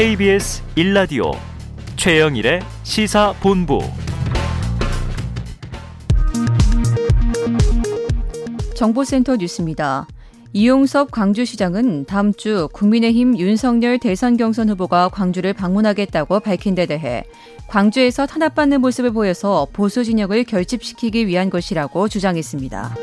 KBS 1라디오 최영일의 시사본부 정보센터 뉴스입니다. 이용섭 광주시장은 다음 주 국민의힘 윤석열 대선 경선 후보가 광주를 방문하겠다고 밝힌 데 대해 광주에서 탄압받는 모습을 보여서 보수 진영을 결집시키기 위한 것이라고 주장했습니다.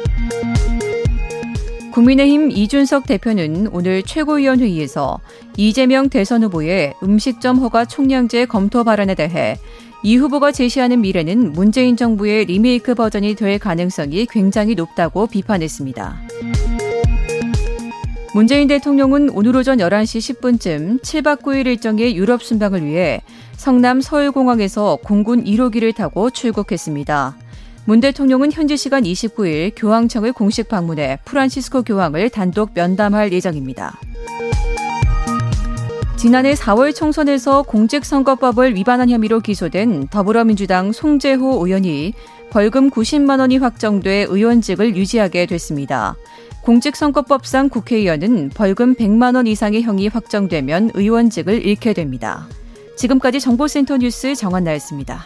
국민의힘 이준석 대표는 오늘 최고위원회의에서 이재명 대선 후보의 음식점 허가 총량제 검토 발언에 대해 이 후보가 제시하는 미래는 문재인 정부의 리메이크 버전이 될 가능성이 굉장히 높다고 비판했습니다. 문재인 대통령은 오늘 오전 11시 10분쯤 7박 9일 일정의 유럽 순방을 위해 성남 서울공항에서 공군 1호기를 타고 출국했습니다. 문 대통령은 현지 시간 29일 교황청을 공식 방문해 프란시스코 교황을 단독 면담할 예정입니다. 지난해 4월 총선에서 공직선거법을 위반한 혐의로 기소된 더불어민주당 송재호 의원이 벌금 90만 원이 확정돼 의원직을 유지하게 됐습니다. 공직선거법상 국회의원은 벌금 100만 원 이상의 형이 확정되면 의원직을 잃게 됩니다. 지금까지 정보센터 뉴스 정한나였습니다.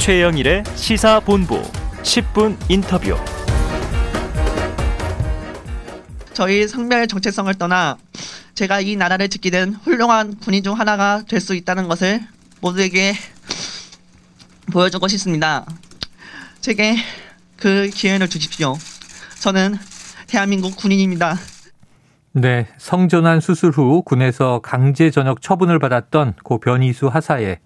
최영일의 시사본부 10분 인터뷰. 저희 성별 정체성을 떠나 제가 이 나라를 지키는 훌륭한 군인 중 하나가 될 수 있다는 것을 모두에게 보여주고 싶습니다. 제게 그 기회를 주십시오. 저는 대한민국 군인입니다. 네, 성전환 수술 후 군에서 강제 전역 처분을 받았던 고 변희수 하사의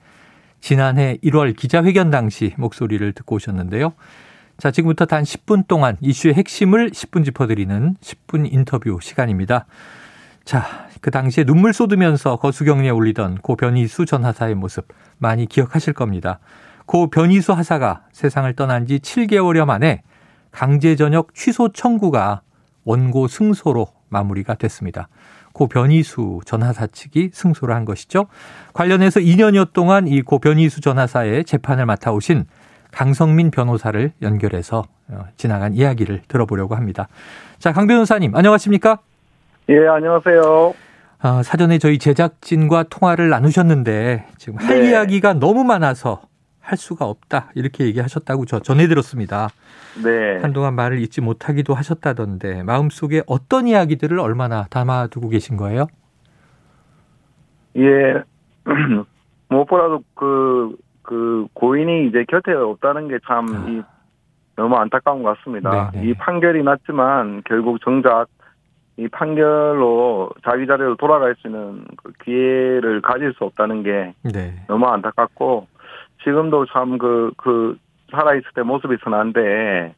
지난해 1월 기자회견 당시 목소리를 듣고 오셨는데요. 자, 지금부터 단 10분 동안 이슈의 핵심을 10분 짚어드리는 10분 인터뷰 시간입니다. 자, 그 당시에 눈물 쏟으면서 거수경례에 올리던 고 변희수 전 하사의 모습 많이 기억하실 겁니다. 고 변희수 하사가 세상을 떠난 지 7개월여 만에 강제 전역 취소 청구가 원고 승소로 마무리가 됐습니다. 고 변희수 전 하사 측이 승소를 한 것이죠. 관련해서 2년여 동안 이 고 변희수 전 하사의 재판을 맡아오신 강성민 변호사를 연결해서 어, 지나간 이야기를 들어보려고 합니다. 자, 강 변호사님, 안녕하십니까? 예, 안녕하세요. 어, 사전에 저희 제작진과 통화를 나누셨는데 지금 할 네. 이야기가 너무 많아서 할 수가 없다 이렇게 얘기하셨다고 저 전해 들었습니다. 네. 한동안 말을 잊지 못하기도 하셨다던데 마음속에 어떤 이야기들을 얼마나 담아두고 계신 거예요? 예. 무엇보다도 그, 그 고인이 이제 곁에 없다는 게참 아. 너무 안타까운 것 같습니다. 네네. 네. 이 판결이 났지만 결국 정작 이 판결로 자기 자리로 돌아갈 수 있는 그 기회를 가질 수 없다는 게 네. 너무 안타깝고 지금도 참 그, 그, 살아있을 때 모습이 선한데,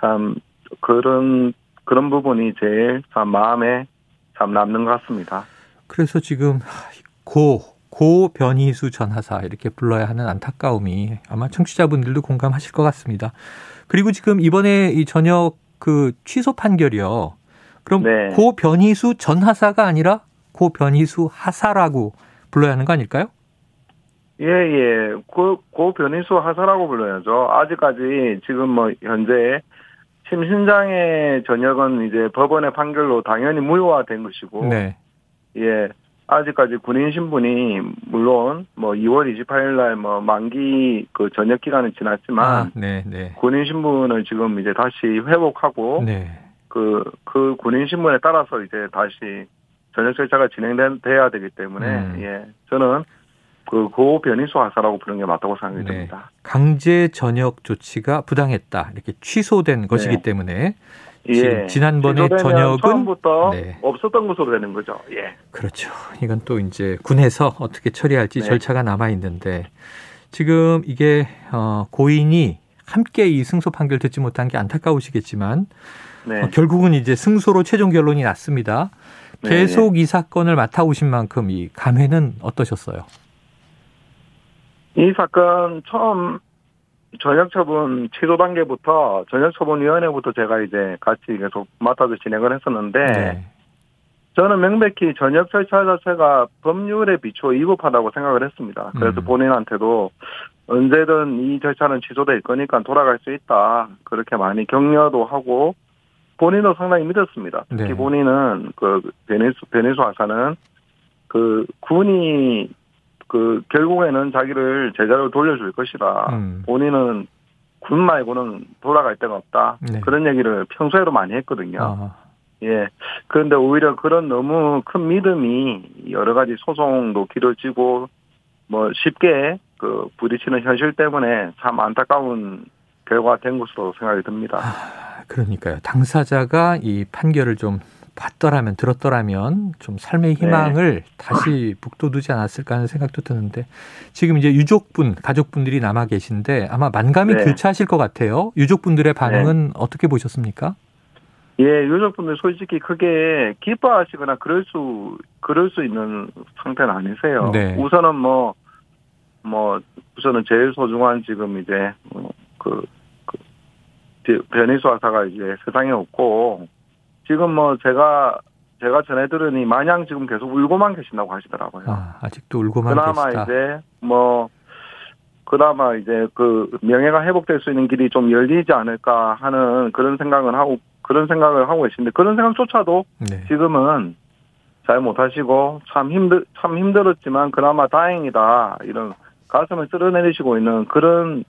참, 그런, 그런 부분이 제일 참 마음에 참 남는 것 같습니다. 그래서 지금 고, 고 변희수 전 하사 이렇게 불러야 하는 안타까움이 아마 청취자분들도 공감하실 것 같습니다. 그리고 지금 이번에 이 저녁 그 취소 판결이요. 그럼 네. 고 변희수 전 하사가 아니라 고 변희수 하사라고 불러야 하는 거 아닐까요? 예, 예. 고, 고 변인수 하사라고 불러야죠. 아직까지 지금 뭐 현재 심신장의 전역은 이제 법원의 판결로 당연히 무효화된 것이고. 네. 예. 아직까지 군인 신분이 물론 뭐 2월 28일 날 뭐 만기 그 전역 기간은 지났지만 아, 네, 네. 군인 신분을 지금 이제 다시 회복하고 네. 그, 그 군인 신분에 따라서 이제 다시 전역 절차가 진행돼야 되기 때문에 음. 예. 저는 그 고변이수 하사라고 부르는 게 맞다고 생각이 네. 듭니다. 강제 전역 조치가 부당했다 이렇게 취소된 것이기 네. 때문에 예. 지난번에 전역은 처음부터 네. 없었던 것으로 되는 거죠. 예. 그렇죠. 이건 또 이제 군에서 어떻게 처리할지 네. 절차가 남아 있는데 지금 이게 어 고인이 함께 이 승소 판결 듣지 못한 게 안타까우시겠지만 네. 어, 결국은 이제 승소로 최종 결론이 났습니다. 네, 계속 이 사건을 맡아오신 만큼 이 감회는 어떠셨어요? 이 사건 처음 전역처분 취소 단계부터 전역처분위원회부터 제가 이제 같이 계속 맡아서 진행을 했었는데 네. 저는 명백히 전역 절차 자체가 법률에 비추어 위법하다고 생각을 했습니다. 그래서 음. 본인한테도 언제든 이 절차는 취소될 거니까 돌아갈 수 있다. 그렇게 많이 격려도 하고 본인도 상당히 믿었습니다. 특히 네. 본인은 그 베네수 베네수 아사는 그 군이 그 결국에는 자기를 제자로 돌려줄 것이다. 음. 본인은 군 말고는 돌아갈 데가 없다. 네. 그런 얘기를 평소에도 많이 했거든요. 아, 예. 그런데 오히려 그런 너무 큰 믿음이 여러 가지 소송도 길어지고 뭐 쉽게 그 부딪히는 현실 때문에 참 안타까운 결과가 된 것으로 생각이 듭니다. 아, 그러니까요. 당사자가 이 판결을 좀 봤더라면 들었더라면 좀 삶의 네. 희망을 다시 북돋우지 않았을까 하는 생각도 드는데 지금 이제 유족분, 가족분들이 남아 계신데 아마 만감이 네. 교차하실 것 같아요. 유족분들의 반응은 어떻게 보셨습니까? 예, 유족분들 솔직히 크게 기뻐하시거나 그럴 수 그럴 수 있는 상태는 아니세요. 네. 우선은 뭐뭐 우선은 제일 소중한 지금 이제 어, 그, 그 비- 변희수 아사가 이제 세상에 없고 지금 뭐 제가 제가 전해 들으니 마냥 지금 계속 울고만 계신다고 하시더라고요. 아, 아직도 울고만 그나마 계시다. 이제 뭐 그나마 이제 그 명예가 회복될 수 있는 길이 좀 열리지 않을까 하는 그런 생각은 하고 그런 생각을 하고 계신데 그런 생각조차도 네. 지금은 잘 못하시고 참 힘들 참 힘들었지만 그나마 다행이다 이런 가슴을 쓸어내리시고 있는 그런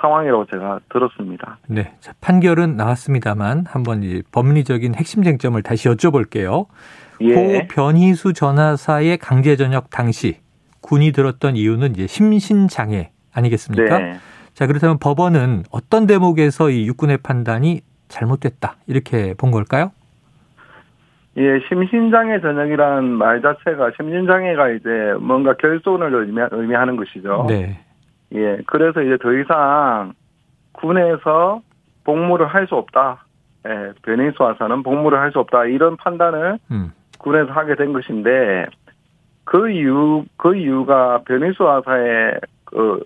상황이라고 제가 들었습니다. 네. 자, 판결은 나왔습니다만 한번 이 법리적인 핵심 쟁점을 다시 여쭤볼게요. 예, 고 변희수 전하사의 강제 전역 당시 군이 들었던 이유는 이제 심신 장애 아니겠습니까? 네, 자 그렇다면 법원은 어떤 대목에서 이 육군의 판단이 잘못됐다 이렇게 본 걸까요? 예, 심신장애 전역이라는 말 자체가 심신장애가 이제 뭔가 결손을 의미, 의미하는 것이죠. 네. 예, 그래서 이제 더 이상 군에서 복무를 할 수 없다. 예, 변희수 하사는 복무를 할 수 없다. 이런 판단을 음. 군에서 하게 된 것인데 그 이유 그 이유가 변희수 하사의 그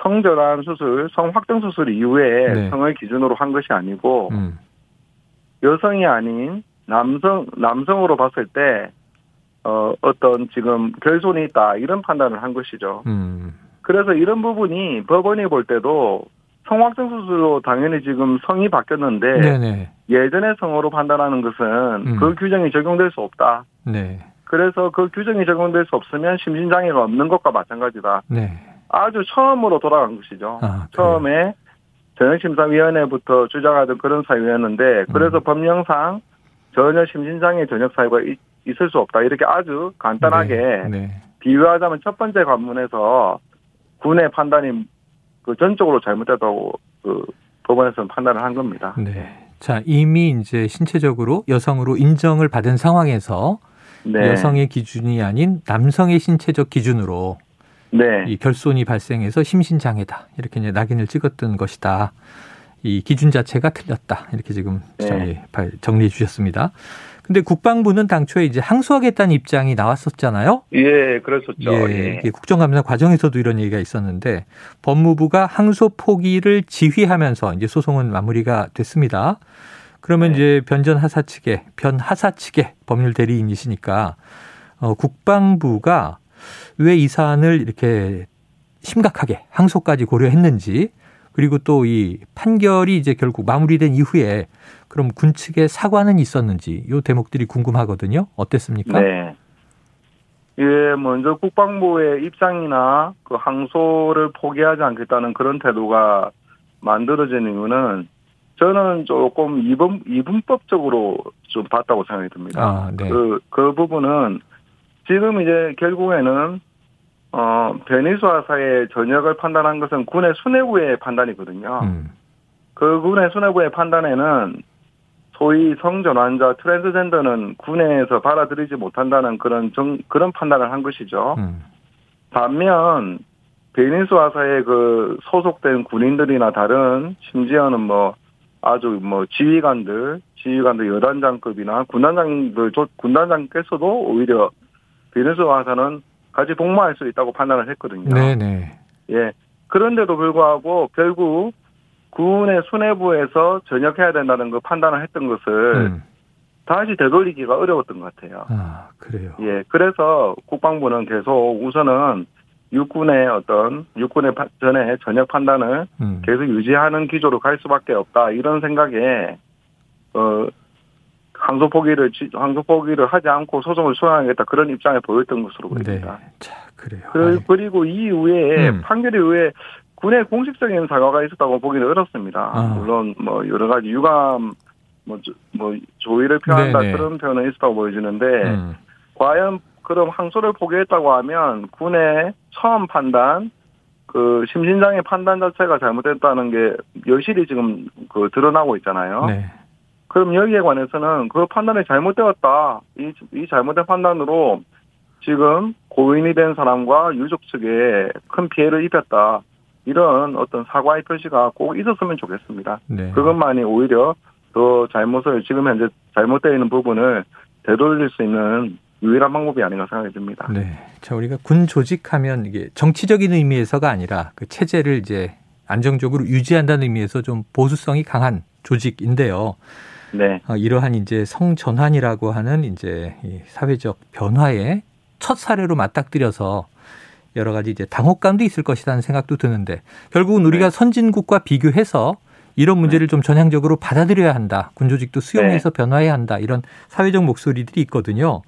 성전환 수술, 성 확정 수술 이후에 네. 성을 기준으로 한 것이 아니고 음. 여성이 아닌 남성 남성으로 봤을 때 어, 어떤 지금 결손이 있다 이런 판단을 한 것이죠. 음. 그래서 이런 부분이 법원이 볼 때도 성확정 수술로 당연히 지금 성이 바뀌었는데 네네. 예전의 성으로 판단하는 것은 음. 그 규정이 적용될 수 없다. 네. 그래서 그 규정이 적용될 수 없으면 심신장애가 없는 것과 마찬가지다. 네. 아주 처음으로 돌아간 것이죠. 아? 처음에 전역심사위원회부터 주장하던 그런 사유였는데 그래서 음. 법령상 전혀 심신장애 전역 사유가 있- 있을 수 없다. 이렇게 아주 간단하게 네. 네. 비유하자면 첫 번째 관문에서 군의 판단이 그 전적으로 잘못됐다고 그 법원에서는 판단을 한 겁니다. 네. 자, 이미 이제 신체적으로 여성으로 인정을 받은 상황에서 네. 여성의 기준이 아닌 남성의 신체적 기준으로 네. 이 결손이 발생해서 심신장애다. 이렇게 이제 낙인을 찍었던 것이다. 이 기준 자체가 틀렸다. 이렇게 지금 네. 정리해 주셨습니다. 근데 국방부는 당초에 이제 항소하겠다는 입장이 나왔었잖아요. 예, 그랬었죠. 예, 예. 국정감사 과정에서도 이런 얘기가 있었는데 법무부가 항소 포기를 지휘하면서 이제 소송은 마무리가 됐습니다. 그러면 네. 이제 변전 하사 측의 변 하사 측의 법률 대리인이시니까 어, 국방부가 왜 이 사안을 이렇게 심각하게 항소까지 고려했는지 그리고 또 이 판결이 이제 결국 마무리된 이후에 그럼 군 측의 사과는 있었는지 요 대목들이 궁금하거든요. 어땠습니까? 네. 예, 먼저 국방부의 입장이나 그 항소를 포기하지 않겠다는 그런 태도가 만들어진 이유는 저는 조금 이분, 이분법적으로 좀 봤다고 생각이 듭니다. 아, 네. 그, 그 부분은 지금 이제 결국에는 어, 변희수 하사의 전역을 판단한 것은 군의 수뇌부의 판단이거든요. 음. 그 군의 수뇌부의 판단에는 소위 성전환자 트랜스젠더는 군에서 받아들이지 못한다는 그런 정, 그런 판단을 한 것이죠. 음. 반면 변희수 하사에 그 소속된 군인들이나 다른 심지어는 뭐 아주 뭐 지휘관들, 지휘관들 여단장급이나 군단장들, 조- 군단장께서도 오히려 변희수 하사는 같이 복무할 수 있다고 판단을 했거든요. 네네. 예. 그런데도 불구하고 결국 군의 수뇌부에서 전역해야 된다는 그 판단을 했던 것을 음. 다시 되돌리기가 어려웠던 것 같아요. 아, 그래요. 예. 그래서 국방부는 계속 우선은 육군의 어떤 육군의 파- 전에 전역 판단을 음. 계속 유지하는 기조로 갈 수밖에 없다 이런 생각에 어 항소 포기를 지- 항소 포기를 하지 않고 소송을 수행하겠다 그런 입장에 보였던 것으로 네. 보입니다. 자, 그래요. 그- 그리고 이 이후에 음. 판결 이후에 군의 공식적인 사과가 있었다고 보기는 어렵습니다. 아. 물론 뭐 여러 가지 유감 뭐, 조- 뭐 조의를 표한다 네네. 그런 표현은 있었다고 보여지는데 음. 과연 그럼 항소를 포기했다고 하면 군의 처음 판단 그 심신장의 판단 자체가 잘못됐다는 게 여실히 지금 그 드러나고 있잖아요. 네. 그럼 여기에 관해서는 그 판단이 잘못되었다. 이, 이 잘못된 판단으로 지금 고인이 된 사람과 유족 측에 큰 피해를 입혔다. 이런 어떤 사과의 표시가 꼭 있었으면 좋겠습니다. 네. 그것만이 오히려 더 잘못을 지금 현재 잘못되어 있는 부분을 되돌릴 수 있는 유일한 방법이 아닌가 생각이 듭니다. 네. 자, 우리가 군 조직하면 이게 정치적인 의미에서가 아니라 그 체제를 이제 안정적으로 유지한다는 의미에서 좀 보수성이 강한 조직인데요. 네. 어, 이러한 이제 성전환이라고 하는 이제 이 사회적 변화의 첫 사례로 맞닥뜨려서 여러 가지 이제 당혹감도 있을 것이라는 생각도 드는데 결국은 우리가 네. 선진국과 비교해서 이런 문제를 좀 전향적으로 받아들여야 한다. 군조직도 수용해서 네. 변화해야 한다. 이런 사회적 목소리들이 있거든요.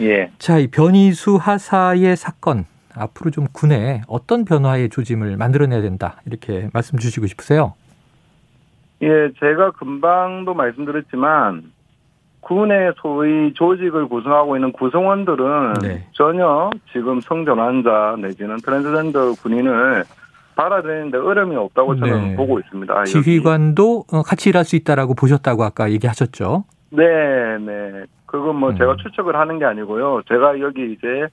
예. 자, 이 변희수 하사의 사건 앞으로 좀 군에 어떤 변화의 조짐을 만들어내야 된다. 이렇게 말씀 주시고 싶으세요? 예, 제가 금방도 말씀드렸지만 군의 소위 조직을 구성하고 있는 구성원들은 네. 전혀 지금 성전환자 내지는 트랜스젠더 군인을 받아들이는데 어려움이 없다고 저는 네. 보고 있습니다. 여기. 지휘관도 어, 같이 일할 수 있다라고 보셨다고 아까 얘기하셨죠. 네, 네. 그건 뭐 음. 제가 추측을 하는 게 아니고요. 제가 여기 이제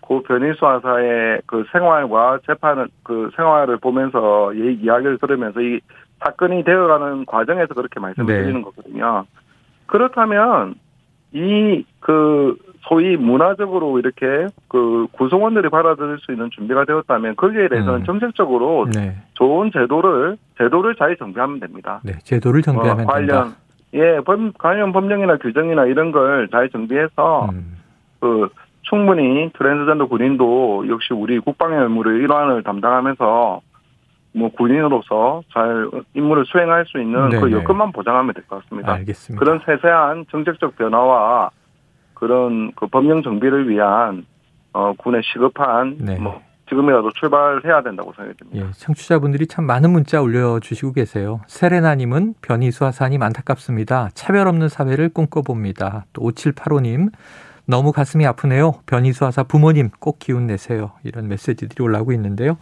고 변희수 하사의 그 생활과 재판을 그 생활을 보면서 이 이야기를 들으면서 이 사건이 되어가는 과정에서 그렇게 말씀을 네. 드리는 거거든요. 그렇다면 이 그 소위 문화적으로 이렇게 그 구성원들이 받아들일 수 있는 준비가 되었다면 거기에 대해서는 음. 정책적으로 네. 좋은 제도를 제도를 잘 정비하면 됩니다. 네. 제도를 정비하면 어, 관련 된다. 예, 법, 관련 법령이나 규정이나 이런 걸 잘 정비해서 음. 그 충분히 트랜스젠더 군인도 역시 우리 국방의 의무를 일환을 담당하면서 뭐 군인으로서 잘 임무를 수행할 수 있는 그 네네. 여건만 보장하면 될 것 같습니다. 알겠습니다. 그런 세세한 정책적 변화와 그런 그 법령 정비를 위한 어 군의 시급한 네. 뭐 지금이라도 출발해야 된다고 생각이 듭니다. 예, 청취자분들이 참 많은 문자 올려주시고 계세요. 세레나님은 변희수 하사님 안타깝습니다. 차별 없는 사회를 꿈꿔봅니다. 또 5785님 너무 가슴이 아프네요. 변희수 하사 부모님 꼭 기운 내세요. 이런 메시지들이 올라오고 있는데요.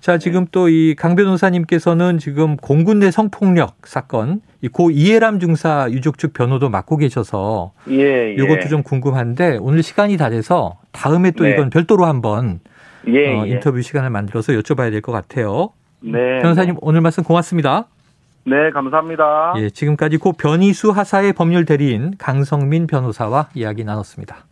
자, 지금 또 이 강 변호사님께서는 지금 공군 내 성폭력 사건, 이 고 이해람 중사 유족 측 변호도 맡고 계셔서 예, 예. 이것도 좀 궁금한데 오늘 시간이 다 돼서 다음에 또 네. 이건 별도로 한번 예, 어, 예. 인터뷰 시간을 만들어서 여쭤봐야 될 것 같아요. 네. 변호사님 오늘 말씀 고맙습니다. 네, 감사합니다. 예, 지금까지 고 변희수 하사의 법률 대리인 강성민 변호사와 이야기 나눴습니다.